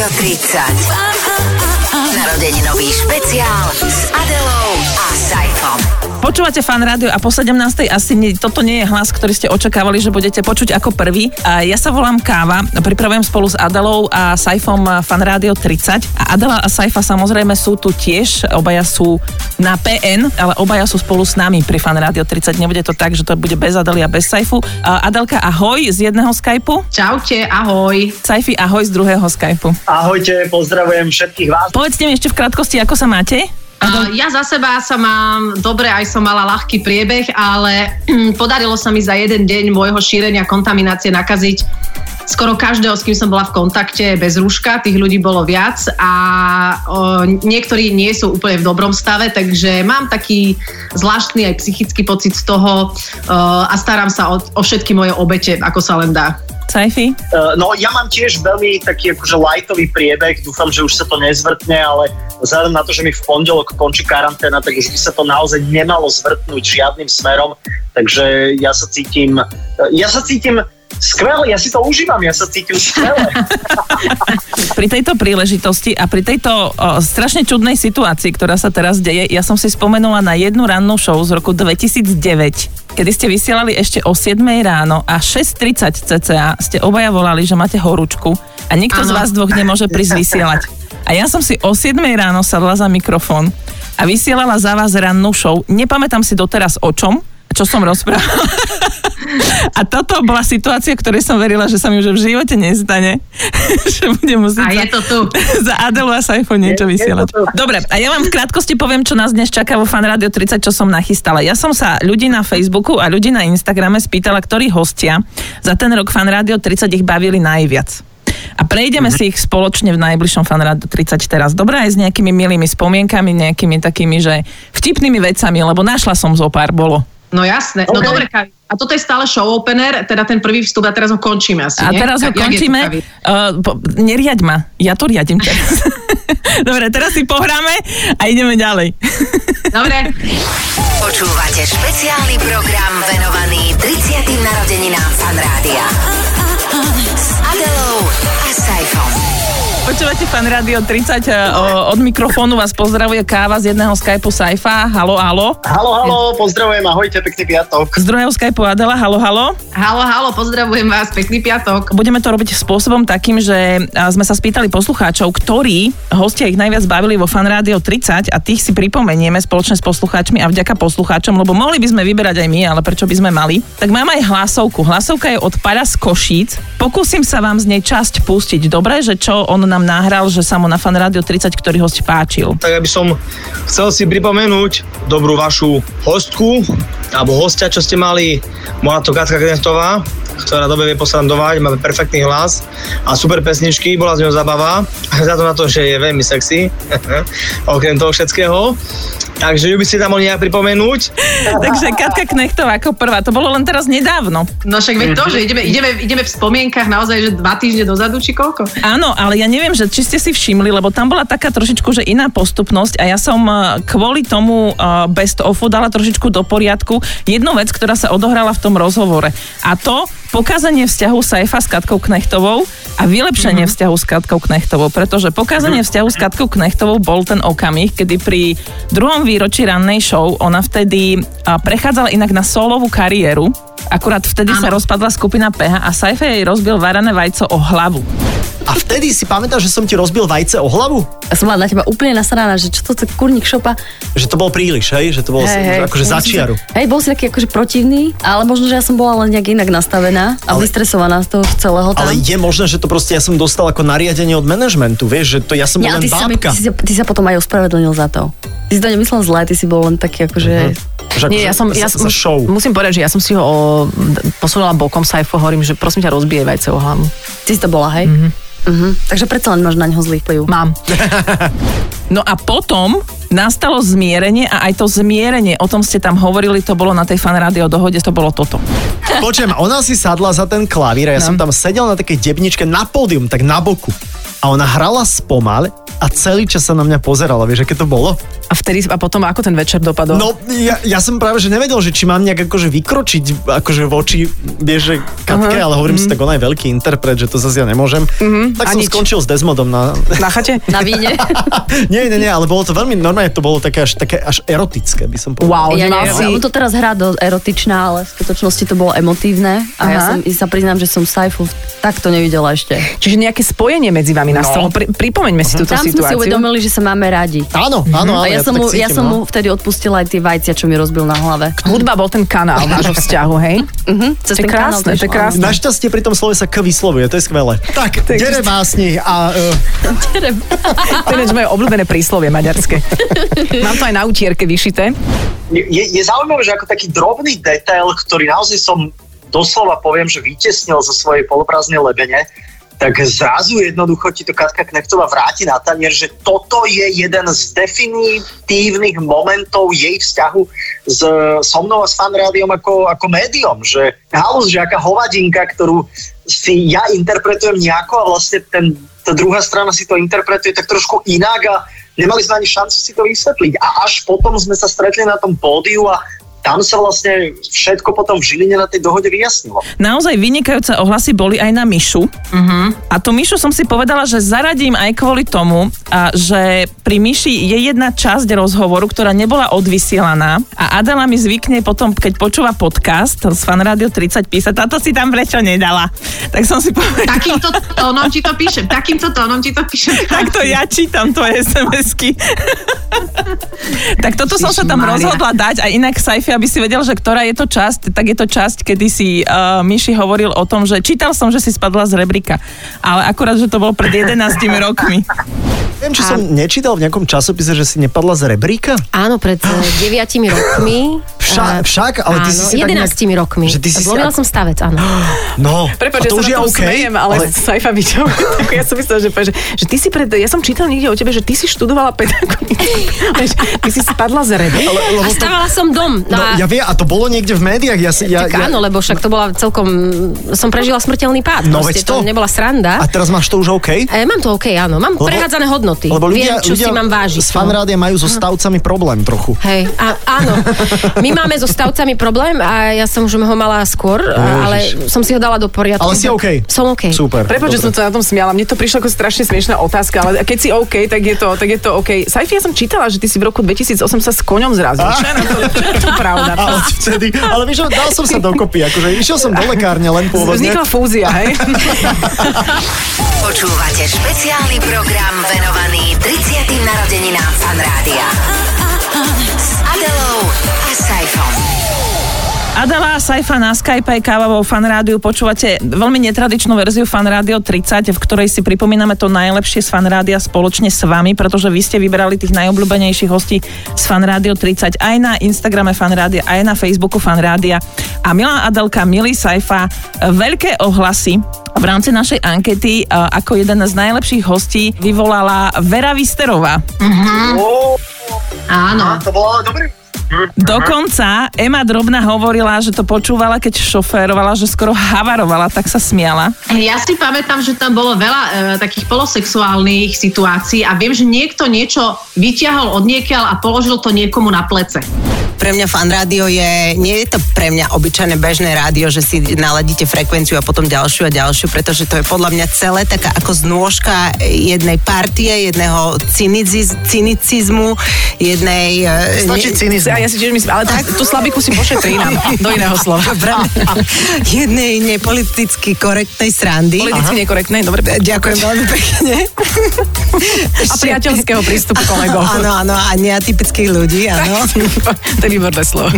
Rádio 30. Narodeninový špeciál s Adelou a Saifom. Počúvate fan rádio a po 17. asi nie, toto nie je hlas, ktorý ste očakávali, že budete počuť ako prvý. A ja sa volám Káva, pripravujem spolu s Adelou a Saifom fan rádio 30. A Adela a Saifa samozrejme sú tu tiež, obaja sú na PN, ale obaja sú spolu s nami pri fan rádio 30. Nebude to tak, že to bude bez Adely a bez Saifu. A Adelka, ahoj z jedného Skypeu. Čaute, ahoj. Saifi, ahoj z druhého Skypeu. Ahojte, pozdravujem všetkých vás. Povedzte mi ešte v krátkosti, ako sa máte? A ja za seba sa mám dobre, aj som mala ľahký priebeh, ale podarilo sa mi za jeden deň môjho šírenia kontaminácie nakaziť skoro každého, s kým som bola v kontakte bez rúška, tých ľudí bolo viac a o, niektorí nie sú úplne v dobrom stave, takže mám taký zvláštny aj psychický pocit z toho o, a starám sa o, o všetky moje obete, ako sa len dá. Saifi? Uh, no ja mám tiež veľmi taký akože lightový priebeh, dúfam, že už sa to nezvrtne, ale vzhľadom na to, že mi v pondelok končí karanténa, tak už by sa to naozaj nemalo zvrtnúť žiadnym smerom, takže ja sa cítim, ja sa cítim skvelé, ja si to užívam, ja sa cítim skvelé. pri tejto príležitosti a pri tejto o, strašne čudnej situácii, ktorá sa teraz deje, ja som si spomenula na jednu rannú show z roku 2009, kedy ste vysielali ešte o 7 ráno a 6.30 cca ste obaja volali, že máte horúčku a nikto ano. z vás dvoch nemôže prísť vysielať. A ja som si o 7 ráno sadla za mikrofón a vysielala za vás rannú show. Nepamätám si doteraz o čom, čo som rozprávala. A toto bola situácia, ktorej som verila, že sa mi už v živote nestane. že budem musieť a je to tu. za Adelu a Saifu niečo vysielať. Dobre, a ja vám v krátkosti poviem, čo nás dnes čaká vo Fan Radio 30, čo som nachystala. Ja som sa ľudí na Facebooku a ľudí na Instagrame spýtala, ktorí hostia za ten rok Fan Radio 30 ich bavili najviac. A prejdeme mm-hmm. si ich spoločne v najbližšom fanrádu 30 teraz. Dobre, aj s nejakými milými spomienkami, nejakými takými, že vtipnými vecami, lebo našla som zo pár, bolo. No jasné. No okay. No dobre, a toto je stále show opener, teda ten prvý vstup a teraz ho končíme asi, A nie? teraz ho končíme. Uh, po, neriaď ma, ja to riadím teraz. dobre, teraz si pohráme a ideme ďalej. dobre. Počúvate špeciálny program venovaný 30. narodeninám Fan Rádia. S Adelou a Saifom. Počúvate fan Radio 30, e, od mikrofónu vás pozdravuje káva z jedného Skypeu Saifa. Halo, halo. Halo, halo, pozdravujem, ahojte, pekný piatok. Z druhého Skypeu Adela, halo, halo. Halo, halo, pozdravujem vás, pekný piatok. Budeme to robiť spôsobom takým, že sme sa spýtali poslucháčov, ktorí hostia ich najviac bavili vo Fan Radio 30 a tých si pripomenieme spoločne s poslucháčmi a vďaka poslucháčom, lebo mohli by sme vyberať aj my, ale prečo by sme mali. Tak mám aj hlasovku. Hlasovka je od Paľa z Košíc. Pokúsim sa vám z nej časť pustiť. Dobre, že čo on nám nahral, že sa mu na Fan Radio 30, ktorý host páčil. Tak aby som chcel si pripomenúť dobrú vašu hostku, alebo hostia, čo ste mali, bola to Katka Knechtová, ktorá dobe vie posrandovať, má perfektný hlas a super pesničky, bola z ňou zabava, za to na to, že je veľmi sexy, okrem toho všetkého. Takže ju by ste tam mohli nejak pripomenúť. Takže Katka Knechtová ako prvá, to bolo len teraz nedávno. No však veď to, že ideme, ideme, ideme v spomienkach naozaj, že dva týždne dozadu, či koľko? Áno, ale ja neviem, že či ste si všimli, lebo tam bola taká trošičku, že iná postupnosť a ja som eh, kvôli tomu uh, best ofu dala trošičku do poriadku jednu vec, ktorá sa odohrala v tom rozhovore. A to pokázanie vzťahu Saifa s Katkou Knechtovou a vylepšenie mm-hmm. vzťahu s Katkou Knechtovou, pretože pokázanie vzťahu s Katkou Knechtovou bol ten okamih, kedy pri druhom výročí rannej show ona vtedy prechádzala inak na solovú kariéru, akurát vtedy ano. sa rozpadla skupina PH a Saifa jej rozbil varané vajco o hlavu. A vtedy si pamätáš, že som ti rozbil vajce o hlavu? Ja som bola na teba úplne nasraná, že čo to kurník šopa. Že to bol príliš, hej? Že to bolo hey, hey, akože začiaru. Hej, bol si taký akože protivný, ale možno, že ja som bola len nejak inak nastavená a ale, vystresovaná z toho celého tam. Ale je možné, že to proste ja som dostal ako nariadenie od manažmentu, vieš, že to ja som bol len ty bábka. Si, ty, ty, sa potom aj ospravedlnil za to. Ty si to nemyslel zle, ty si bol len taký akože... Uh-huh. Nie, ja som, ja som, show. musím povedať, že ja som si ho o, posunula bokom Saifo, hovorím, že prosím ťa rozbije vajce o hlavu. Ty si to bola, hej? Mm-hmm. Uh-huh. Takže predsa len máš na ňo zlý vplyv. Mám. no a potom nastalo zmierenie a aj to zmierenie, o tom ste tam hovorili, to bolo na tej fan rádio dohode, to bolo toto. Počujem, ona si sadla za ten klavír a ja no. som tam sedel na takej debničke na pódium, tak na boku. A ona hrala spomal a celý čas sa na mňa pozerala, vieš, aké to bolo? A vtedy, a potom ako ten večer dopadol? No, ja, ja som práve, že nevedel, že či mám nejak akože vykročiť akože v oči, vieš, že Katke, uh-huh. ale hovorím uh-huh. si, tak ona je veľký interpret, že to zase ja nemôžem. Uh-huh. Tak A som nič. skončil s Desmodom na... Na chate? Na víne. nie, nie, nie, ale bolo to veľmi, normálne to bolo také až, také až erotické, by som povedal. Wow, Ja neviem, si... on to teraz hrá do erotičná, ale v skutočnosti to bolo emotívne a ja, Aha. som, ja sa priznám, že som Saifu takto nevidela ešte. Čiže nejaké spojenie medzi vami nastalo. Pri, pripomeňme si túto Tam sme si situáciu. uvedomili, že sa máme radi. Áno, áno, áno. A ja, som, to mu, tak ja cítim, som no. mu vtedy odpustila aj tie vajcia, čo mi rozbil na hlave. Hudba bol ten kanál vášho vzťahu, hej? Mhm, cez To je ten kanál krásne, to je krásne. Našťastie pri tom slove sa K vyslovuje, to je skvelé. Tak, dere básni a... Uh, To je moje obľúbené príslovie maďarské. Mám to aj na utierke vyšité. je, je zaujímavé, že ako taký drobný detail, ktorý naozaj som doslova poviem, že vytesnil zo svojej poloprázdnej lebene, tak zrazu jednoducho ti to Katka Knechtová vráti na tanier, že toto je jeden z definitívnych momentov jej vzťahu s, so mnou a s fanrádiom ako, ako médium, že halus, že aká hovadinka, ktorú si ja interpretujem nejako a vlastne ten, tá druhá strana si to interpretuje tak trošku inak a nemali sme ani šancu si to vysvetliť. A až potom sme sa stretli na tom pódiu a tam sa vlastne všetko potom v Žiline na tej dohode vyjasnilo. Naozaj vynikajúce ohlasy boli aj na Mišu. Uh-huh. A tú Mišu som si povedala, že zaradím aj kvôli tomu, a že pri Miši je jedna časť rozhovoru, ktorá nebola odvysielaná a Adela mi zvykne potom, keď počúva podcast z Fan Radio 30 písať, táto si tam prečo nedala. Tak som si povedala, Takýmto tónom ti to píšem, takýmto tónom ti to píšem. takto ja čítam tvoje SMS-ky. tak toto som sa tam Ježišmária. rozhodla dať a inak Saifi, aby si vedel, že ktorá je to časť, tak je to časť, kedy si uh, Miši hovoril o tom, že čítal som, že si spadla z rebrika, ale akurát, že to bolo pred 11 rokmi. Viem, či som nečítal v nejakom časopise, že si nepadla z rebríka? Áno, pred eh, deviatimi rokmi. Však- Eh, však, ale ty áno, si si tak nejak- 11 rokmi. že ty si si Zlomila ako- som stavec, áno. No, Prepač, to ja už sa je OK. smejem, ale, ale... Saifa Bičov, ako ja som myslela, že, že, že ty si pred, ja som čítal niekde o tebe, že ty si študovala pedagogiku. Ty si spadla z. Ale, A lebo to, som dom. no, a, ja viem, a to bolo niekde v médiách. Ja, si- ja, tak ja, áno, lebo však to bola celkom... Som prežila smrteľný pád. No Proste veď to. nebola sranda. A teraz máš to už OK? E, mám to OK, áno. Mám Lebo- prehádzané hodnoty. Lebo ľudia, Viem, čo ľudia si mám vážiť. z no. fanrádia majú so stavcami problém trochu. Hej, a, áno. My máme so stavcami problém a ja som už ho mala skôr, a- ale som si ho dala do poriadku. Ale si OK. Som OK. Super. Prepač, že som sa na tom smiala. Mne to prišlo ako strašne smiešná otázka, ale keď si OK, tak je to, tak je to OK. Saifi, ja som čítala, že ty si v roku 2008 sa s koňom zrazil. Čo je na to, čo je to pravda? A odvtedy, ale vieš, dal som sa dokopy, akože išiel som do lekárne len pôvodne. Vznikla fúzia, hej? Počúvate špeciálny program venovaný 30. narodeninám Fan Adela a Saifa na Skype aj káva vo Fan Rádiu. Počúvate veľmi netradičnú verziu Fan Rádio 30, v ktorej si pripomíname to najlepšie z Fan Rádia spoločne s vami, pretože vy ste vybrali tých najobľúbenejších hostí z Fan Rádio 30 aj na Instagrame Fan Rádia, aj na Facebooku Fan Rádia. A milá Adelka, milý Saifa, veľké ohlasy v rámci našej ankety a ako jeden z najlepších hostí vyvolala Vera Visterová. Oh, Áno. to bolo dobrý. Dokonca Ema Drobná hovorila, že to počúvala, keď šoférovala, že skoro havarovala, tak sa smiala. Ja si pamätám, že tam bolo veľa e, takých polosexuálnych situácií a viem, že niekto niečo vyťahol od niekiaľ a položil to niekomu na plece. Pre mňa fan rádio je, nie je to pre mňa obyčajné bežné rádio, že si naladíte frekvenciu a potom ďalšiu a ďalšiu, pretože to je podľa mňa celé taká ako znôžka jednej partie, jedného cyniziz, cynicizmu, jednej... e, Stačí ne- cynizmus. Ja, si tiež myslím, ale tak, tú slabiku si pošetrí nám do iného slova. jednej nepoliticky korektnej srandy. Politicky nekorektnej, dobre. Ďakujem veľmi pekne. A priateľského prístupu kolegov. Áno, áno, a neatypických ľudí, áno. to je výborné slovo.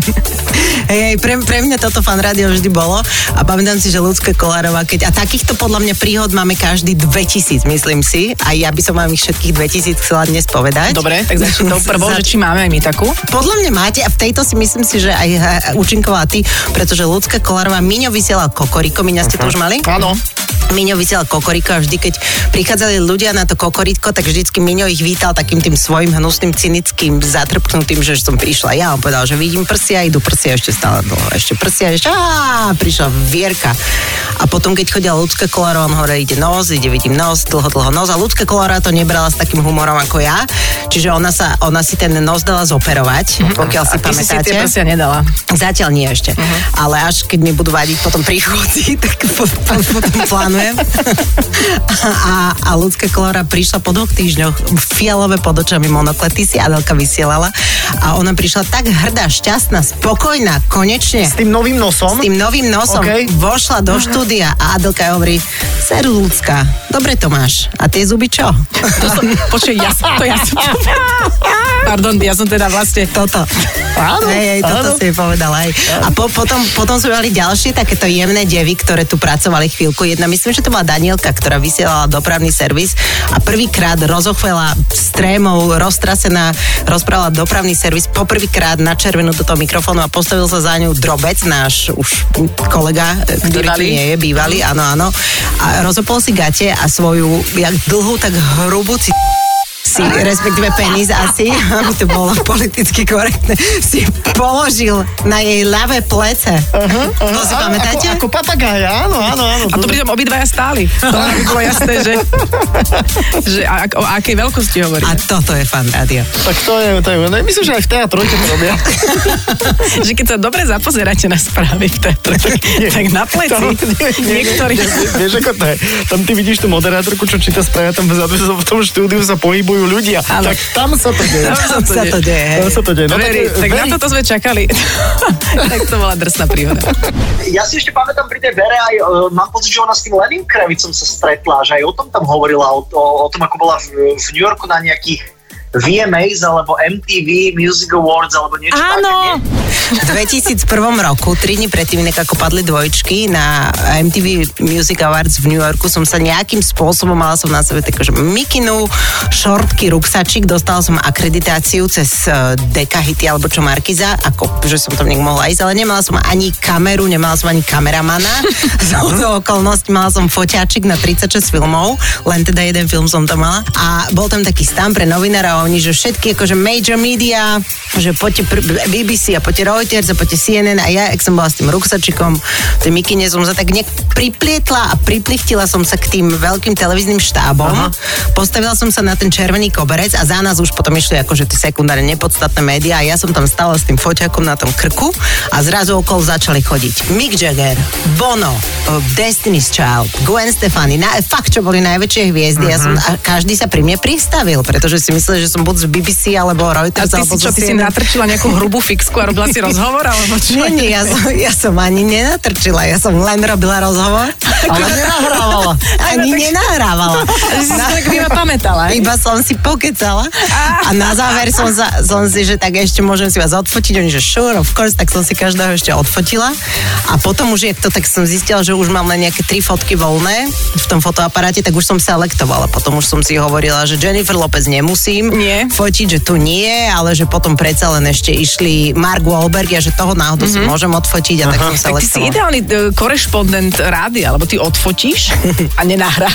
Hej, pre, pre mňa toto fan rádio vždy bolo a pamätám si, že ľudské Kolárová, keď a takýchto podľa mňa príhod máme každý 2000, myslím si, a ja by som vám ich všetkých 2000 chcela dnes povedať. Dobre, tak začni tou prvou, že či máme aj my takú. Podľa mňa máte a v tejto si myslím si, že aj eh, účinkovala ty, pretože ľudská Kolárová Miňo vysielal Kokoriko, Miňa ste to už mali? Áno. Miňo vysielal kokoriko a vždy, keď prichádzali ľudia na to kokoriko, tak vždycky Miňo ich vítal takým tým svojim hnusným, cynickým, zatrpknutým, že som prišla ja. On povedal, že vidím prsia, idú prsia ešte stále dlho. Ešte prsia, ešte á, prišla Vierka. A potom, keď chodila ľudské koloro, on hore ide nos, ide vidím nos, dlho, dlho nos. A ľudské kolora to nebrala s takým humorom ako ja. Čiže ona, sa, ona si ten nos dala zoperovať, pokiaľ si A si si pamätáte. tie prsia nedala. Zatiaľ nie ešte. Uh-huh. Ale až keď mi budú vadiť potom príchodzi, tak po, po, potom plánujem. A, a ľudská kolora prišla po dvoch týždňoch, fialové pod očami monoklety si Adelka vysielala a ona prišla tak hrdá, šťastná, spokojná, konečne. S tým novým nosom? S tým novým nosom. OK. Vošla do štúdia a Adelka hovorí, seru ľudská, dobre to máš. A tie zuby čo? To som, počuj, ja som, to ja som. Pardon, ja som teda vlastne... Toto. Áno, Hej, hej, toto áno. si povedala aj. A po, potom, potom sme mali ďalšie takéto jemné devy, ktoré tu pracovali chvíľku. Jedna, myslím, že to bola Danielka, ktorá vysielala dopravný servis a prvýkrát rozochvela strémov, roztrasená, rozprávala dopravný servis poprvýkrát na červenú do toho mikrofónu a postavil sa za ňu drobec, náš už kolega, ktorý tu Bývalý. nie je, bývalý, áno, áno. A rozopol si gate a svoju, jak dlhú, tak hrubú ci si, respektíve penis asi, aby to bolo politicky korektné, si položil na jej ľavé plece. Uh-huh, uh-huh. To si pamätáte? Ako, ako papagája, áno, áno, áno. A to pritom obidvaja stáli. To aby bolo jasné, že, že a, o akej veľkosti hovorí. A toto je fan rádio. Tak to je, to je, no, myslím, že aj v teatrojke to robia. že keď sa dobre zapozeráte na správy v teatre, tak, tak na pleci To- nie, nie, niektorí... nie, nie, Vieš, ako to je? Tam ty vidíš tú moderátorku, čo číta správy, tam v tom štúdiu sa pohybujú ľudia. Áno. Tak tam sa to deje. Tam Tam sa to deje. Tam sa to deje. No, Veri, tak, na Veri- toto sme čakali. tak to bola drsná príhoda. Ja si ešte pamätám pri tej Vere aj, uh, mám pocit, že ona s tým Lenim Kravicom sa stretla, že aj o tom tam hovorila, o, o, o tom, ako bola v, v New Yorku na nejakých VMAs alebo MTV Music Awards alebo niečo Áno. také. nie? V 2001 roku, 3 dní predtým, inak ako padli dvojčky na MTV Music Awards v New Yorku, som sa nejakým spôsobom, mala som na sebe takú, že mikinu, šortky, ruksačik, dostala som akreditáciu cez uh, Deka Hity alebo čo Markiza, ako že som tam niekde mohla ísť, ale nemala som ani kameru, nemala som ani kameramana. Z toho okolností mala som foťáčik na 36 filmov, len teda jeden film som tam mala. A bol tam taký stan pre novinárov a oni, že všetky akože major media, že poďte pr- BBC a poďte Reuters a poďte CNN a ja, ak som bola s tým ruksačikom, tej mikine som sa tak nejak priplietla a priplichtila som sa k tým veľkým televíznym štábom. Aha. Postavila som sa na ten červený koberec a za nás už potom išli akože tie sekundárne nepodstatné médiá a ja som tam stala s tým foťakom na tom krku a zrazu okolo začali chodiť Mick Jagger, Bono, uh, Destiny's Child, Gwen Stefani, na, fakt, čo boli najväčšie hviezdy. Ja som, a každý sa pri mne pristavil, pretože si mysleli, že som buď z BBC alebo A Reuters ty alebo si čo, ty si natrčila nejakú hrubú fixku a robila si rozhovor, alebo čo? Nie, nie, ja som, ja som ani nenatrčila, ja som len robila rozhovor. Ale nenahrávala. Ani nenahrávala. Že si sa tak iba pamätala. hej? Iba som si pokecala a na záver som, sa, som si, že tak ešte môžem si vás odfotiť. Oni, že sure, of course, tak som si každého ešte odfotila. A potom už, jak to, tak som zistila, že už mám len nejaké tri fotky voľné v tom fotoaparáte, tak už som selektovala. Potom už som si hovorila, že Jennifer Lopez nemusím Nie. fotiť, že tu nie, ale že potom predsa len ešte išli Mark Wahlberg a že toho náhodou si môžem odfotiť a tak som Tak ty si ideálny e, korešpondent rádia, lebo ty odfotíš a nenahráš.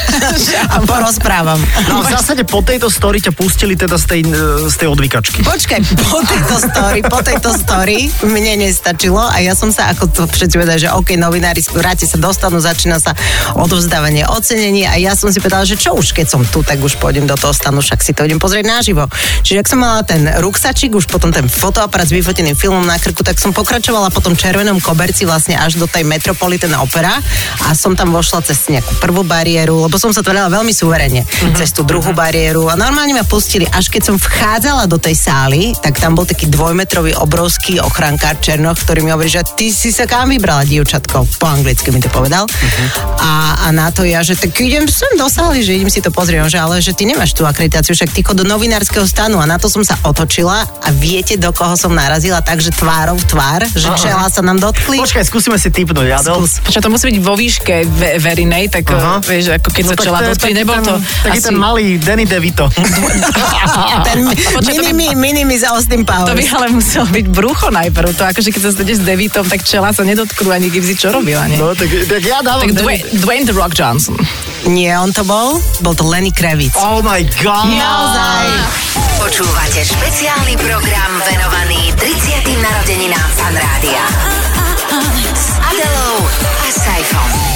A porozprávam. No v zásade po tejto story ťa pustili teda z tej, e, z tej odvykačky. Počkaj, po tejto story, po tejto story mne nestačilo a ja som sa, ako to všetci povedali, že OK, novinári vráte sa dostanú, začína sa odovzdávanie ocenení a ja som si povedala, že čo už, keď som tu, tak už pôjdem do toho stanu, však si to idem pozrieť naživo. Čiže ak som mala ten ruksačik, už potom ten fotoaparát s vyfoteným filmom na krku, tak som pokračovala po tom červenom koberci vlastne až do tej Metropolitan Opera a som tam vošla cez nejakú prvú bariéru, lebo som sa tvorila veľmi suverene, cez tú druhú bariéru. A normálne ma pustili, až keď som vchádzala do tej sály, tak tam bol taký dvojmetrový obrovský ochrankár Černoch, ktorý mi hovorí, že ty si sa kam vybrala, dievčatko, po anglicky mi to povedal. A, a na to ja, že tak idem sem do sály, že idem si to pozrieť, že ale že ty nemáš tú akreditáciu, však ty do novinárskeho stanu a na to som sa otočila a viete, do koho som narazila, takže tvárov tvár, že čela sa nám dotkli. Počkaj, skúsime si typnúť, Adel. Skús. Čo to musí byť vo výške ve- verinej, tak Aha. uh, vieš, ako keď sa tak čela taký nebol ten- to Taký asi... ten malý Danny DeVito. Ten minimi, minimi za Austin Powers. To by ale muselo byť brucho najprv. To akože keď sa stretneš s Devitom, tak čela sa nedotknú ani si čo robila, nie? No, tak, tak ja dávam tak Dwayne, Dwayne The Rock Johnson. Nie, on to bol? Bol to Lenny Kravitz. Oh my god. Naozaj. Počúvate špeciálny program venovaný 30. narodeninám Fan Rádia. S Adelou a Saifom.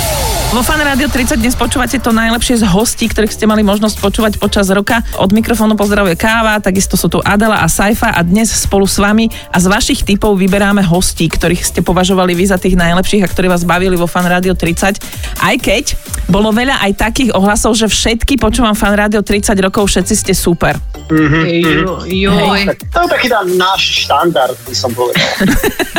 Vo Fan Radio 30 dnes počúvate to najlepšie z hostí, ktorých ste mali možnosť počúvať počas roka. Od mikrofónu pozdravuje Káva, takisto sú tu Adela a Saifa a dnes spolu s vami a z vašich typov vyberáme hostí, ktorých ste považovali vy za tých najlepších a ktorí vás bavili vo Fan Radio 30. Aj keď bolo veľa aj takých ohlasov, že všetky počúvam Fan Radio 30 rokov, všetci ste super. Jo, joj. To je taký náš štandard, by som povedal.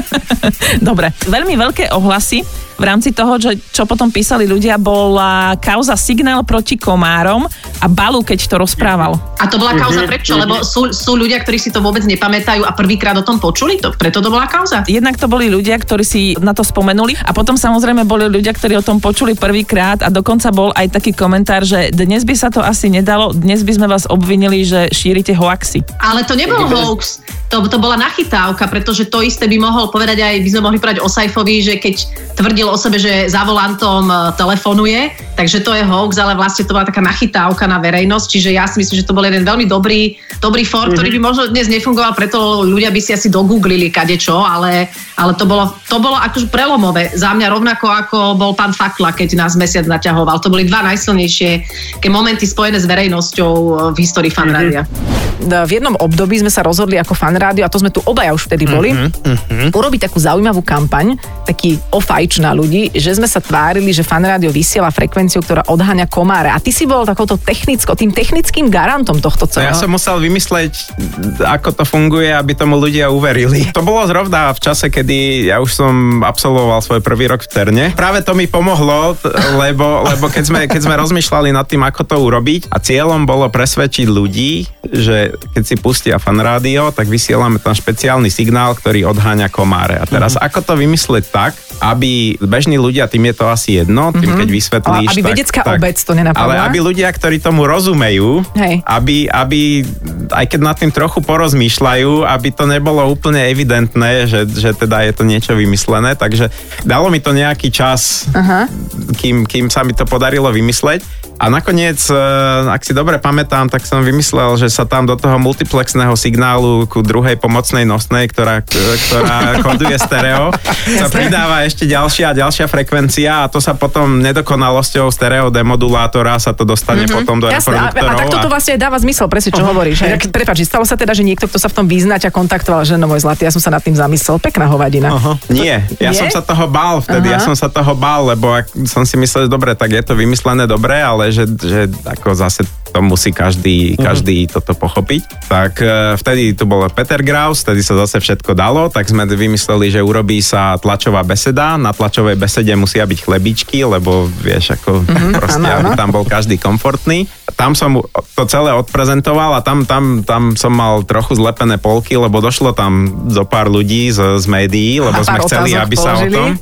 Dobre, veľmi veľké ohlasy v rámci toho, že čo potom písali ľudia, bola kauza Signál proti komárom a Balu, keď to rozprával. A to bola kauza prečo? Lebo sú, sú ľudia, ktorí si to vôbec nepamätajú a prvýkrát o tom počuli, to, preto to bola kauza. Jednak to boli ľudia, ktorí si na to spomenuli a potom samozrejme boli ľudia, ktorí o tom počuli prvýkrát a dokonca bol aj taký komentár, že dnes by sa to asi nedalo, dnes by sme vás obvinili, že šírite hoaxy. Ale to nebol hoax, to, to bola nachytávka, pretože to isté by mohol povedať aj, by sme mohli povedať o Saifovi, že keď tvrdil o sebe, že za volantom e, telefonuje, takže to je hoax, ale vlastne to bola taká nachytávka na verejnosť, čiže ja si myslím, že to bol jeden veľmi dobrý, dobrý for, ktorý by možno dnes nefungoval, preto ľudia by si asi dogooglili kadečo, ale, ale to bolo, to bolo akože prelomové. Za mňa rovnako ako bol pán Fakla, keď nás mesiac naťahoval. To boli dva najsilnejšie ke momenty spojené s verejnosťou e, v histórii fanrádia. v jednom období sme sa rozhodli ako fan rádio, a to sme tu obaja už vtedy boli, urobiť takú zaujímavú kampaň, taký ofajč na ľudí, že sme sa tvárili, že fan rádio vysiela frekvenciu, ktorá odháňa komáre. A ty si bol takouto technicko, tým technickým garantom tohto celého. ja som musel vymysleť, ako to funguje, aby tomu ľudia uverili. To bolo zrovna v čase, kedy ja už som absolvoval svoj prvý rok v Terne. Práve to mi pomohlo, lebo, lebo keď, sme, keď sme rozmýšľali nad tým, ako to urobiť a cieľom bolo presvedčiť ľudí, že keď si pustia fan rádio, tak vysielame tam špeciálny signál, ktorý odháňa komáre. A teraz Mhm. ako to vymyslieť tak, aby bežní ľudia, tým je to asi jedno, tým Mhm. keď vysvetlíš... Ale aby tak, vedecká tak, obec to nenapadla? Ale aby ľudia, ktorí tomu rozumejú, Hej. aby, aby aj keď nad tým trochu porozmýšľajú, aby to nebolo úplne evidentné, že, že teda je to niečo vymyslené, takže dalo mi to nejaký čas, Aha. kým, kým sa mi to podarilo vymysleť. A nakoniec, e, ak si dobre pamätám, tak som vymyslel, že sa tam do toho multiplexného signálu ku druhej pomocnej nosnej, ktorá, ktorá koduje stereo, sa pridáva ešte ďalšia a ďalšia frekvencia a to sa potom nedokonalosťou stereo demodulátora sa to dostane Mhm. potom do Jasné, a, a reproduktorov. takto to vlastne dáva zmysel, presne čo hovoríš. Hej. Prepač, stalo sa teda, že niekto, kto sa v tom vyzná, ťa kontaktoval, že no môj zlatý, ja som sa nad tým zamyslel. Pekná hovadina. Nie, ja Nie? som sa toho bál vtedy, ja Aha. som sa toho bál, lebo ak som si myslel, že dobre, tak je to vymyslené dobre, ale že, že ako zase to musí každý, každý toto pochopiť. Tak e, vtedy tu bol Peter Graus, vtedy sa zase všetko dalo, tak sme vymysleli, že urobí sa tlačová beseda, na tlačovej besede musia byť chlebičky, lebo vieš, ako proste, áno, aby áno. tam bol každý komfortný. Tam som to celé odprezentoval a tam, tam, tam som mal trochu zlepené polky, lebo došlo tam zo pár ľudí z, z médií, lebo A sme chceli, aby sa o tom...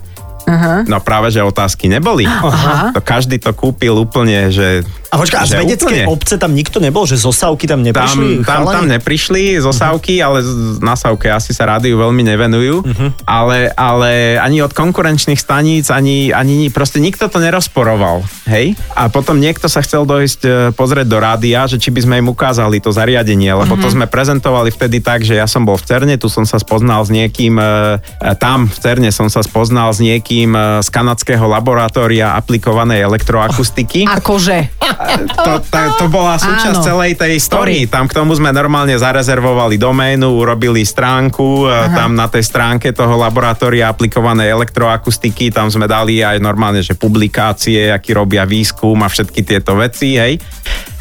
Aha. No práve, že otázky neboli. Aha. To každý to kúpil úplne, že... A počkaj, a z vedeckej úplne. obce tam nikto nebol? Že zosávky tam neprišli? Tam, tam, tam neprišli z osávky, ale z- na sávke asi sa rádiu veľmi nevenujú. Ale, ale ani od konkurenčných staníc, ani, ani proste nikto to nerozporoval. Hej? A potom niekto sa chcel dojsť e, pozrieť do rádia, že či by sme im ukázali to zariadenie, lebo to sme prezentovali vtedy tak, že ja som bol v Cerne, tu som sa spoznal s niekým, e, e, tam v Cerne som sa spoznal s niekým e, z kanadského laboratória aplikovanej elektroakustiky Akože. to, to, to bola súčasť Áno. celej tej story. Tam k tomu sme normálne zarezervovali doménu, urobili stránku, Aha. tam na tej stránke toho laboratória aplikovanej elektroakustiky, tam sme dali aj normálne, že publikácie, aký robia výskum a všetky tieto veci, hej.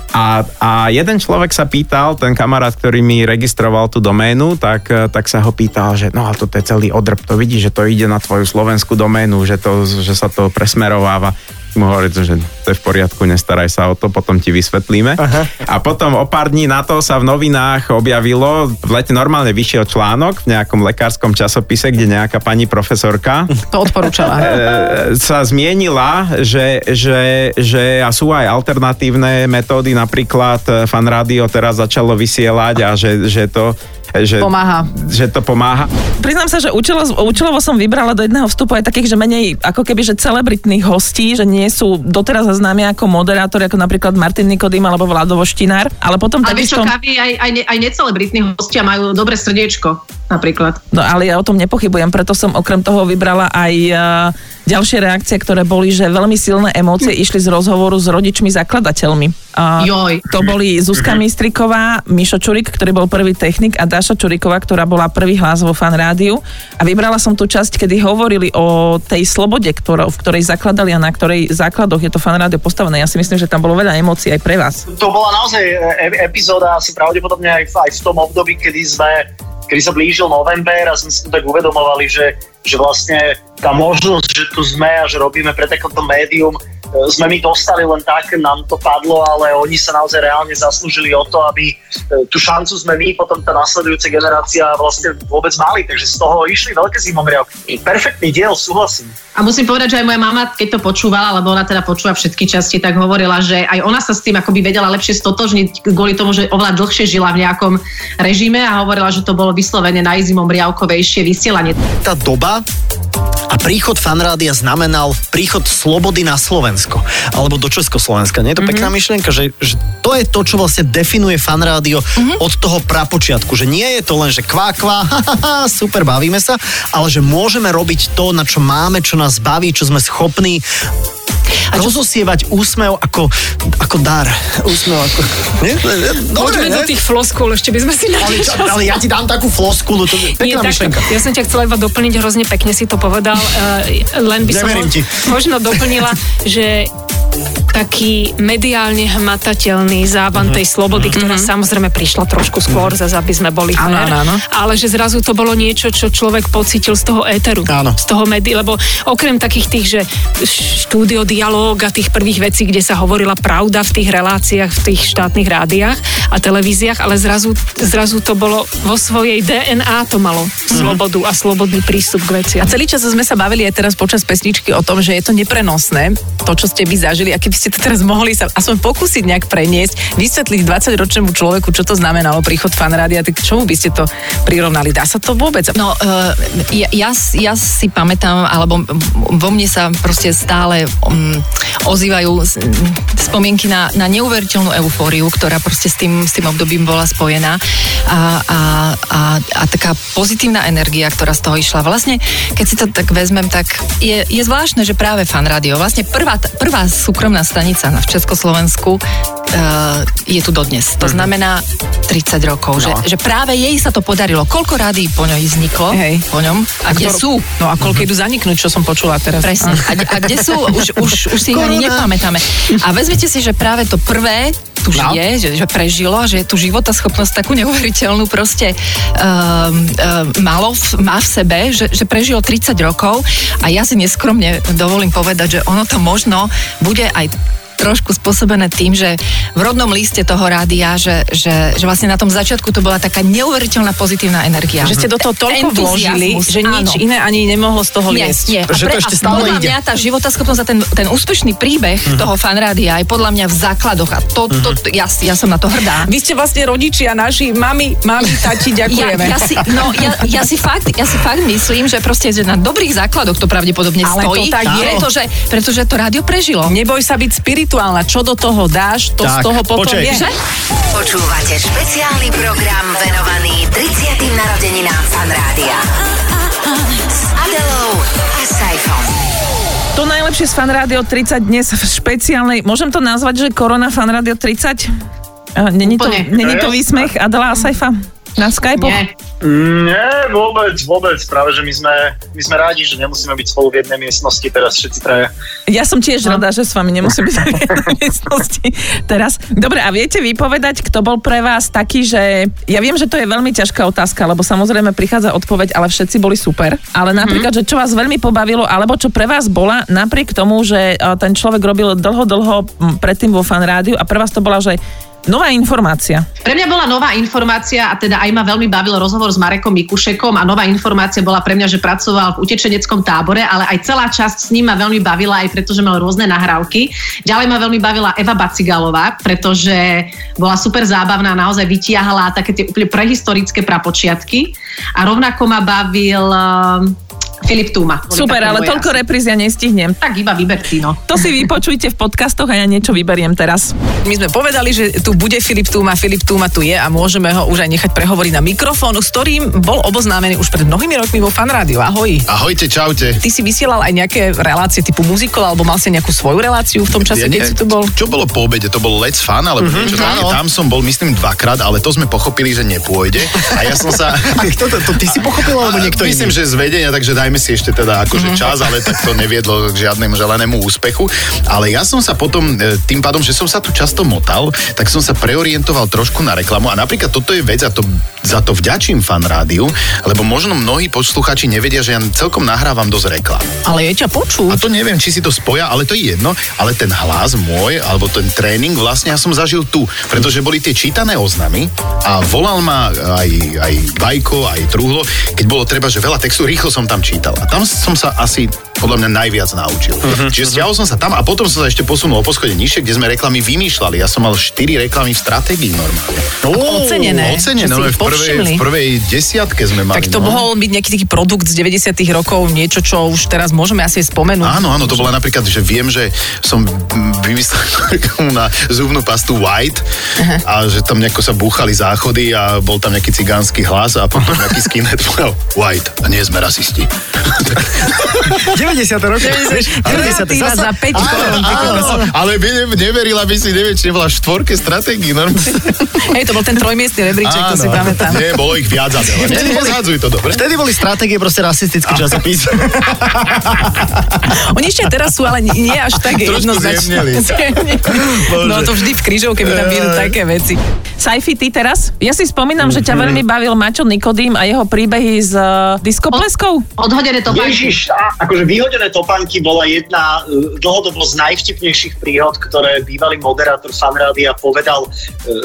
A, a jeden človek sa pýtal, ten kamarát, ktorý mi registroval tú doménu, tak, eh, tak sa ho pýtal, že no a toto je celý odrb, to vidíš, že to ide na tvoju slovenskú doménu, že, to, že sa to presmerováva. Mu hovorí, že to je v poriadku, nestaraj sa o to, potom ti vysvetlíme. Aha. A potom o pár dní na to sa v novinách objavilo, v lete normálne vyšiel článok v nejakom lekárskom časopise, kde nejaká pani profesorka To odporúčala. e, sa zmienila, že, že, že a sú aj alternatívne metódy, napríklad e, Fan Radio teraz začalo vysielať a že, že to že, Pomáha. že to pomáha. Priznám sa, že účelo, účelovo som vybrala do jedného vstupu aj takých, že menej ako keby, že celebritných hostí, že nie sú doteraz známi ako moderátori, ako napríklad Martin Nikodým alebo Vlado Voštinár, ale potom Ale takisto... Kavi, aj, aj, ne, aj necelebritní hostia majú dobré srdiečko, napríklad. No ale ja o tom nepochybujem, preto som okrem toho vybrala aj uh, ďalšie reakcie, ktoré boli, že veľmi silné emócie išli z rozhovoru s rodičmi zakladateľmi. Uh, Joj. To boli Zuzka Mistriková, Mišo Čurik, ktorý bol prvý technik a Dáša Čuriková, ktorá bola prvý hlas vo fan rádiu. A vybrala som tú časť, kedy hovorili o tej slobode, ktorou, v ktorej zakladali a na ktorej základoch je to fan rádio postavené. Ja si myslím, že tam bolo veľa emócií aj pre vás. To bola naozaj e- epizóda asi pravdepodobne aj v, aj v tom období, kedy sme kedy sa blížil november a sme si to tak uvedomovali, že, že vlastne tá možnosť, že tu sme a že robíme pre takéto médium, e, sme my dostali len tak, nám to padlo, ale oni sa naozaj reálne zaslúžili o to, aby e, tú šancu sme my, potom tá nasledujúca generácia vlastne vôbec mali, takže z toho išli veľké zimomriavky. Perfektný diel, súhlasím. A musím povedať, že aj moja mama, keď to počúvala, lebo ona teda počúva všetky časti, tak hovorila, že aj ona sa s tým akoby vedela lepšie stotožniť kvôli tomu, že oveľa dlhšie žila v nejakom režime a hovorila, že to bolo vyslovene najzimomriavkovejšie vysielanie. Tá doba a príchod fanrádia znamenal príchod slobody na Slovensko. Alebo do Československa. Nie je to mm-hmm. pekná myšlienka, že, že to je to, čo vlastne definuje fanrádio mm-hmm. od toho prapočiatku. Že nie je to len, že kvá, kvá, ha, ha, ha, super, bavíme sa, ale že môžeme robiť to, na čo máme, čo nás baví, čo sme schopní a rozosievať úsmev ako, ako dar. Úsmev ako... Nie? Dobre, Poďme ne? do tých floskúl, ešte by sme si ale, našli čo, čas. ale ja ti dám takú floskulu, to je Nie, pekná takto. myšlienka. Ja som ťa chcela iba doplniť, hrozne pekne si to povedal, uh, len by som Neverím mo- ti. možno doplnila, že taký mediálne hmatateľný závan Mhm. tej slobody, ktorá samozrejme prišla trošku skôr, zase aby sme boli fér, áno, áno. ale že zrazu to bolo niečo, čo človek pocítil z toho éteru, Áno. z toho médií, lebo okrem takých tých, že štúdio dialóg a tých prvých vecí, kde sa hovorila pravda v tých reláciách, v tých štátnych rádiách a televíziách, ale zrazu, zrazu to bolo vo svojej DNA to malo slobodu a slobodný prístup k veciam. A celý čas sme sa bavili aj teraz počas pesničky o tom, že je to neprenosné, to, čo ste vy zažili. A keby ste to teraz mohli sa aspoň pokúsiť nejak preniesť, vysvetliť 20-ročnému človeku, čo to znamenalo príchod fanrádia, tak čomu by ste to prirovnali? Dá sa to vôbec? No, uh, ja, ja, ja si pamätám, alebo vo mne sa proste stále um, ozývajú spomienky na, na neuveriteľnú eufóriu, ktorá proste s tým, s tým obdobím bola spojená a, a, a, a taká pozitívna energia, ktorá z toho išla. Vlastne, keď si to tak vezmem, tak je, je zvláštne, že práve fan rádio, vlastne prvá, prvá súkromná stanica v Československu uh, je tu dodnes. To znamená 30 rokov, No. že, že práve jej sa to podarilo. Koľko rádií po ňoj vzniklo? Hej. Po ňom? A kde Ktor- sú? No a koľko idú zaniknúť, čo som počula teraz. Presne. A, a kde sú? Už, už, už si ich ani nepamätáme. A vezmite si, že práve to prvé tu No. žije, že, že prežilo, a že tú životaschopnosť takú neuveriteľnú proste um, um, malo, v, má v sebe, že, že prežilo 30 rokov a ja si neskromne dovolím povedať, že ono to možno bude aj trošku spôsobené tým, že v rodnom liste toho rádia, že, že, že vlastne na tom začiatku to bola taká neuveriteľná pozitívna energia. Že ste do toho toľko vložili, že nič áno. iné ani nemohlo z toho Nie, liesť. nie. A, Že pre, to ešte a stále podľa ide. mňa tá životaschopnosť a ten, ten úspešný príbeh Mhm. toho fanrádia je podľa mňa v základoch a to, to, to ja, ja som na to hrdá. Vy ste vlastne rodičia naši, mami, mami, tati, Ja, ďakujeme. ja, si, no, ja, ja, si fakt, ja si fakt myslím, že proste že na dobrých základoch to pravdepodobne Ale to stojí, tak je. pretože, pretože to rádio prežilo. Neboj sa byť spirituálna, čo do toho dáš, to z Tak, toho potom počkaj. je. Že? Počúvate špeciálny program venovaný 30. narodeninám Fan Rádia. S Adelou a Saifom. To najlepšie z Fan Rádio 30 dnes v špeciálnej, môžem to nazvať, že Korona Fan Rádio 30? Uh, Není to, není to výsmech Adela a Saifa na Skype? Nie. Nie, vôbec, vôbec. Práve, že my sme, my sme rádi, že nemusíme byť spolu v jednej miestnosti teraz všetci traja. Ja som tiež rada, že s vami nemusím byť v jednej miestnosti teraz. Dobre, a viete vypovedať, kto bol pre vás taký, že... Ja viem, že to je veľmi ťažká otázka, lebo samozrejme prichádza odpoveď, ale všetci boli super. Ale napríklad, že čo vás veľmi pobavilo, alebo čo pre vás bola, napriek tomu, že eh, ten človek robil dlho, dlho predtým vo fan rádiu a pre vás to bola, že Nová informácia. Pre mňa bola nová informácia a teda aj ma veľmi bavil rozhovor s Marekom Mikušekom a nová informácia bola pre mňa, že pracoval v utečeneckom tábore, ale aj celá časť s ním ma veľmi bavila, aj pretože mal rôzne nahrávky. Ďalej ma veľmi bavila Eva Bacigalová, pretože bola super zábavná, naozaj vytiahla také tie úplne prehistorické prapočiatky. A rovnako ma bavil Filip Túma. Super, ale toľko repríz ja nestihnem. Tak iba vyber ty, no. To si vypočujte v podcastoch a ja niečo vyberiem teraz. My sme povedali, že tu bude Filip Túma, Filip Túma tu je a môžeme ho už aj nechať prehovoriť na mikrofón, s ktorým bol oboznámený už pred mnohými rokmi vo Fan Rádiu. Ahoj. Ahojte, čaute. Ty si vysielal aj nejaké relácie typu muzikol, alebo mal si nejakú svoju reláciu v tom čase, ja, keď si tu bol? Čo bolo po obede? To bol Let's Fun, alebo mm-hmm, niečo také. Tam som bol, myslím, dvakrát, ale to sme pochopili, že nepôjde. A ja som sa... a kto to, to ty si pochopil, alebo niekto Myslím, iný? že z vedenia, takže dajme si ešte teda akože mm-hmm. čas, ale tak to neviedlo k žiadnemu želenému úspechu. Ale ja som sa potom, e, tým pádom, že som sa tu často motal, tak som sa preorientoval trošku na reklamu a napríklad toto je vec a to, za to vďačím fan rádiu, lebo možno mnohí posluchači nevedia, že ja celkom nahrávam dosť reklam. Ale je ťa počuť. A to neviem, či si to spoja, ale to je jedno, ale ten hlas môj, alebo ten tréning vlastne ja som zažil tu, pretože boli tie čítané oznamy a volal ma aj, aj Bajko, aj Truhlo, keď bolo treba, že veľa textu, rýchlo som tam čítal. A tam som sa asi podľa mňa najviac naučil. Uh-huh, Čiže stiahol som sa tam a potom som sa ešte posunul o poschode nižšie, kde sme reklamy vymýšľali. Ja som mal 4 reklamy v stratégii normálne. Oh, ocenené. Ocenené, no, v prvej, v prvej desiatke sme mali. Tak to no. mohol byť nejaký taký produkt z 90 rokov, niečo, čo už teraz môžeme asi spomenúť. Áno, áno, to bola napríklad, že viem, že som vymyslel na zubnú pastu White uh-huh. a že tam nejako sa búchali záchody a bol tam nejaký cigánsky hlas a potom nejaký skinhead povedal White a nie sme rasisti. 90. roky. 90. za 5 korún. Ale by ne, neverila by si, neviem, či nebola v štvorke stratégií. Hej, to bol ten trojmiestný rebríček, to si pamätám. Nie, bolo ich viac. Vtedy boli, to dobre. Vtedy boli stratégie proste rasistický časopis. Oni ešte teraz sú, ale nie až tak jednoznačne. no to vždy v krížovke by tam byli také veci. Saifi, ty teraz? Ja si spomínam, že ťa Mhm. veľmi bavil Mačo Nikodým a jeho príbehy s uh, diskopleskou. Odhodené to Ježiš, a- akože vyhodené topánky bola jedna e, dlhodobo z najvtipnejších príhod, ktoré bývalý moderátor fanrádia povedal, e,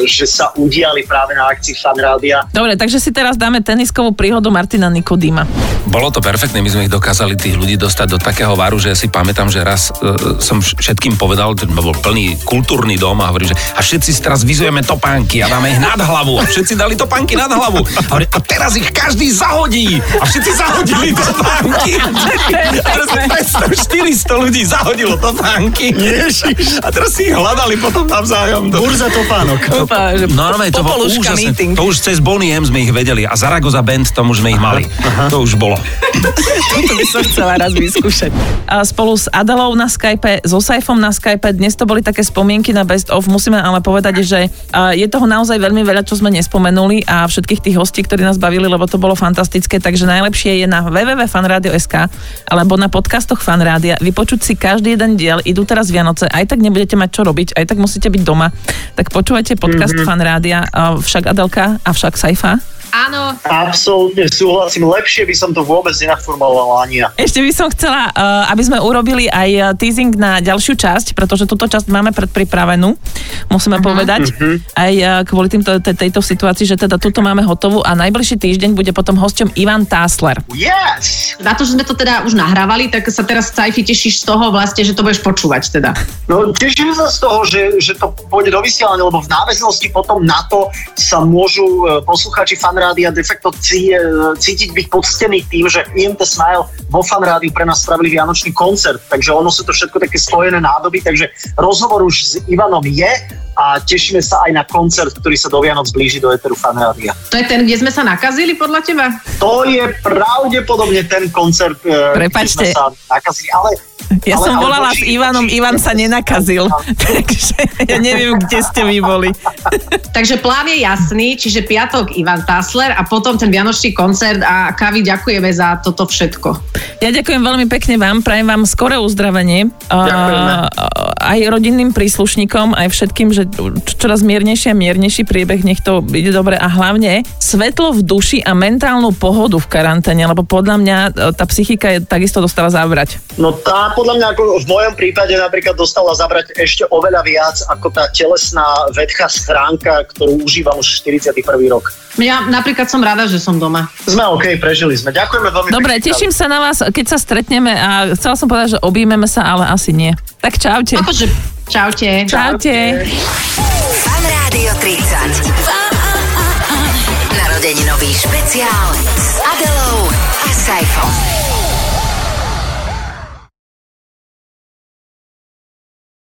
že sa udiali práve na akcii fanrádia. Dobre, takže si teraz dáme teniskovú príhodu Martina Nikodýma. Bolo to perfektné, my sme ich dokázali tých ľudí dostať do takého varu, že ja si pamätám, že raz uh, som vš- všetkým povedal, že bol plný kultúrny dom a hovorí, že a všetci si teraz vyzujeme topánky a dáme ich nad hlavu a všetci dali topánky nad hlavu. A, hovorí, a teraz ich každý zahodí a všetci zahodili topánky. A teraz 500, 400 ľudí zahodilo topánky. Ježiš. A teraz si ich hľadali potom navzájom. Do... Burza topánok. No, normálne to bolo úžasné. meeting. To už cez Bonnie M sme ich vedeli a Zaragoza Band tomu už sme ich mali. To už bolo. Toto by som chcela raz vyskúšať. A spolu s Adelou na Skype, so Saifom na Skype. Dnes to boli také spomienky na Best of. Musíme ale povedať, že je toho naozaj veľmi veľa, čo sme nespomenuli a všetkých tých hostí, ktorí nás bavili, lebo to bolo fantastické. Takže najlepšie je na www.fanradio.sk alebo na podcastoch Fanrádia vypočuť si každý jeden diel. Idú teraz Vianoce, aj tak nebudete mať čo robiť, aj tak musíte byť doma. Tak počúvajte podcast mm-hmm. Fanrádia, však Adelka a však Saifa. Áno. Absolútne súhlasím, lepšie by som to vôbec nenaformuloval ani ja. Ešte by som chcela, uh, aby sme urobili aj uh, teasing na ďalšiu časť, pretože túto časť máme predpripravenú, musíme uh-huh. povedať. Uh-huh. Aj uh, kvôli týmto, te, tejto situácii, že teda túto máme hotovú a najbližší týždeň bude potom hosťom Ivan Tásler. Yes! Na to, že sme to teda už nahrávali, tak sa teraz Saifi tešíš z toho vlastne, že to budeš počúvať teda. No, teším sa z toho, že, že to pôjde do vysielania, lebo v náväznosti potom na to sa môžu e, poslucháči fanrádia de facto cí, cítiť byť poctení tým, že IMT Smile vo fanrádiu pre nás spravili vianočný koncert, takže ono sú to všetko také spojené nádoby, takže rozhovor už s Ivanom je a tešíme sa aj na koncert, ktorý sa do Vianoc blíži do Eteru Fanrádia. To je ten, kde sme sa nakazili podľa teba? To je pravdepodobne ten koncert, Prepačte. kde sme sa nakazili, ale Ja ale- som ale volala voči- s Ivanom, Ivan sa nenakazil. Takže ja neviem, kde ste vy boli. Takže plán je jasný, čiže piatok Ivan Tasler a potom ten vianočný koncert a Kavi ďakujeme za toto všetko. Ja ďakujem veľmi pekne vám, prajem vám skoré uzdravenie. Ďakujeme. A, aj rodinným príslušníkom, aj všetkým, že čoraz miernejší a miernejší priebeh, nech to ide dobre a hlavne svetlo v duši a mentálnu pohodu v karanténe, lebo podľa mňa e, tá psychika je takisto dostala zabrať. No tá podľa mňa ako v mojom prípade napríklad dostala zabrať ešte oveľa viac ako tá telesná vedchá schránka, ktorú užívam už 41. rok. Ja napríklad som rada, že som doma. Sme OK, prežili sme. Ďakujeme veľmi Dobre, pekne. teším sa na vás, keď sa stretneme a chcela som povedať, že objímeme sa, ale asi nie. Tak čaute. Akože, čaute. Čaute. Fan Rádio 30. Narodeninový špeciál s Adelou a Saifom.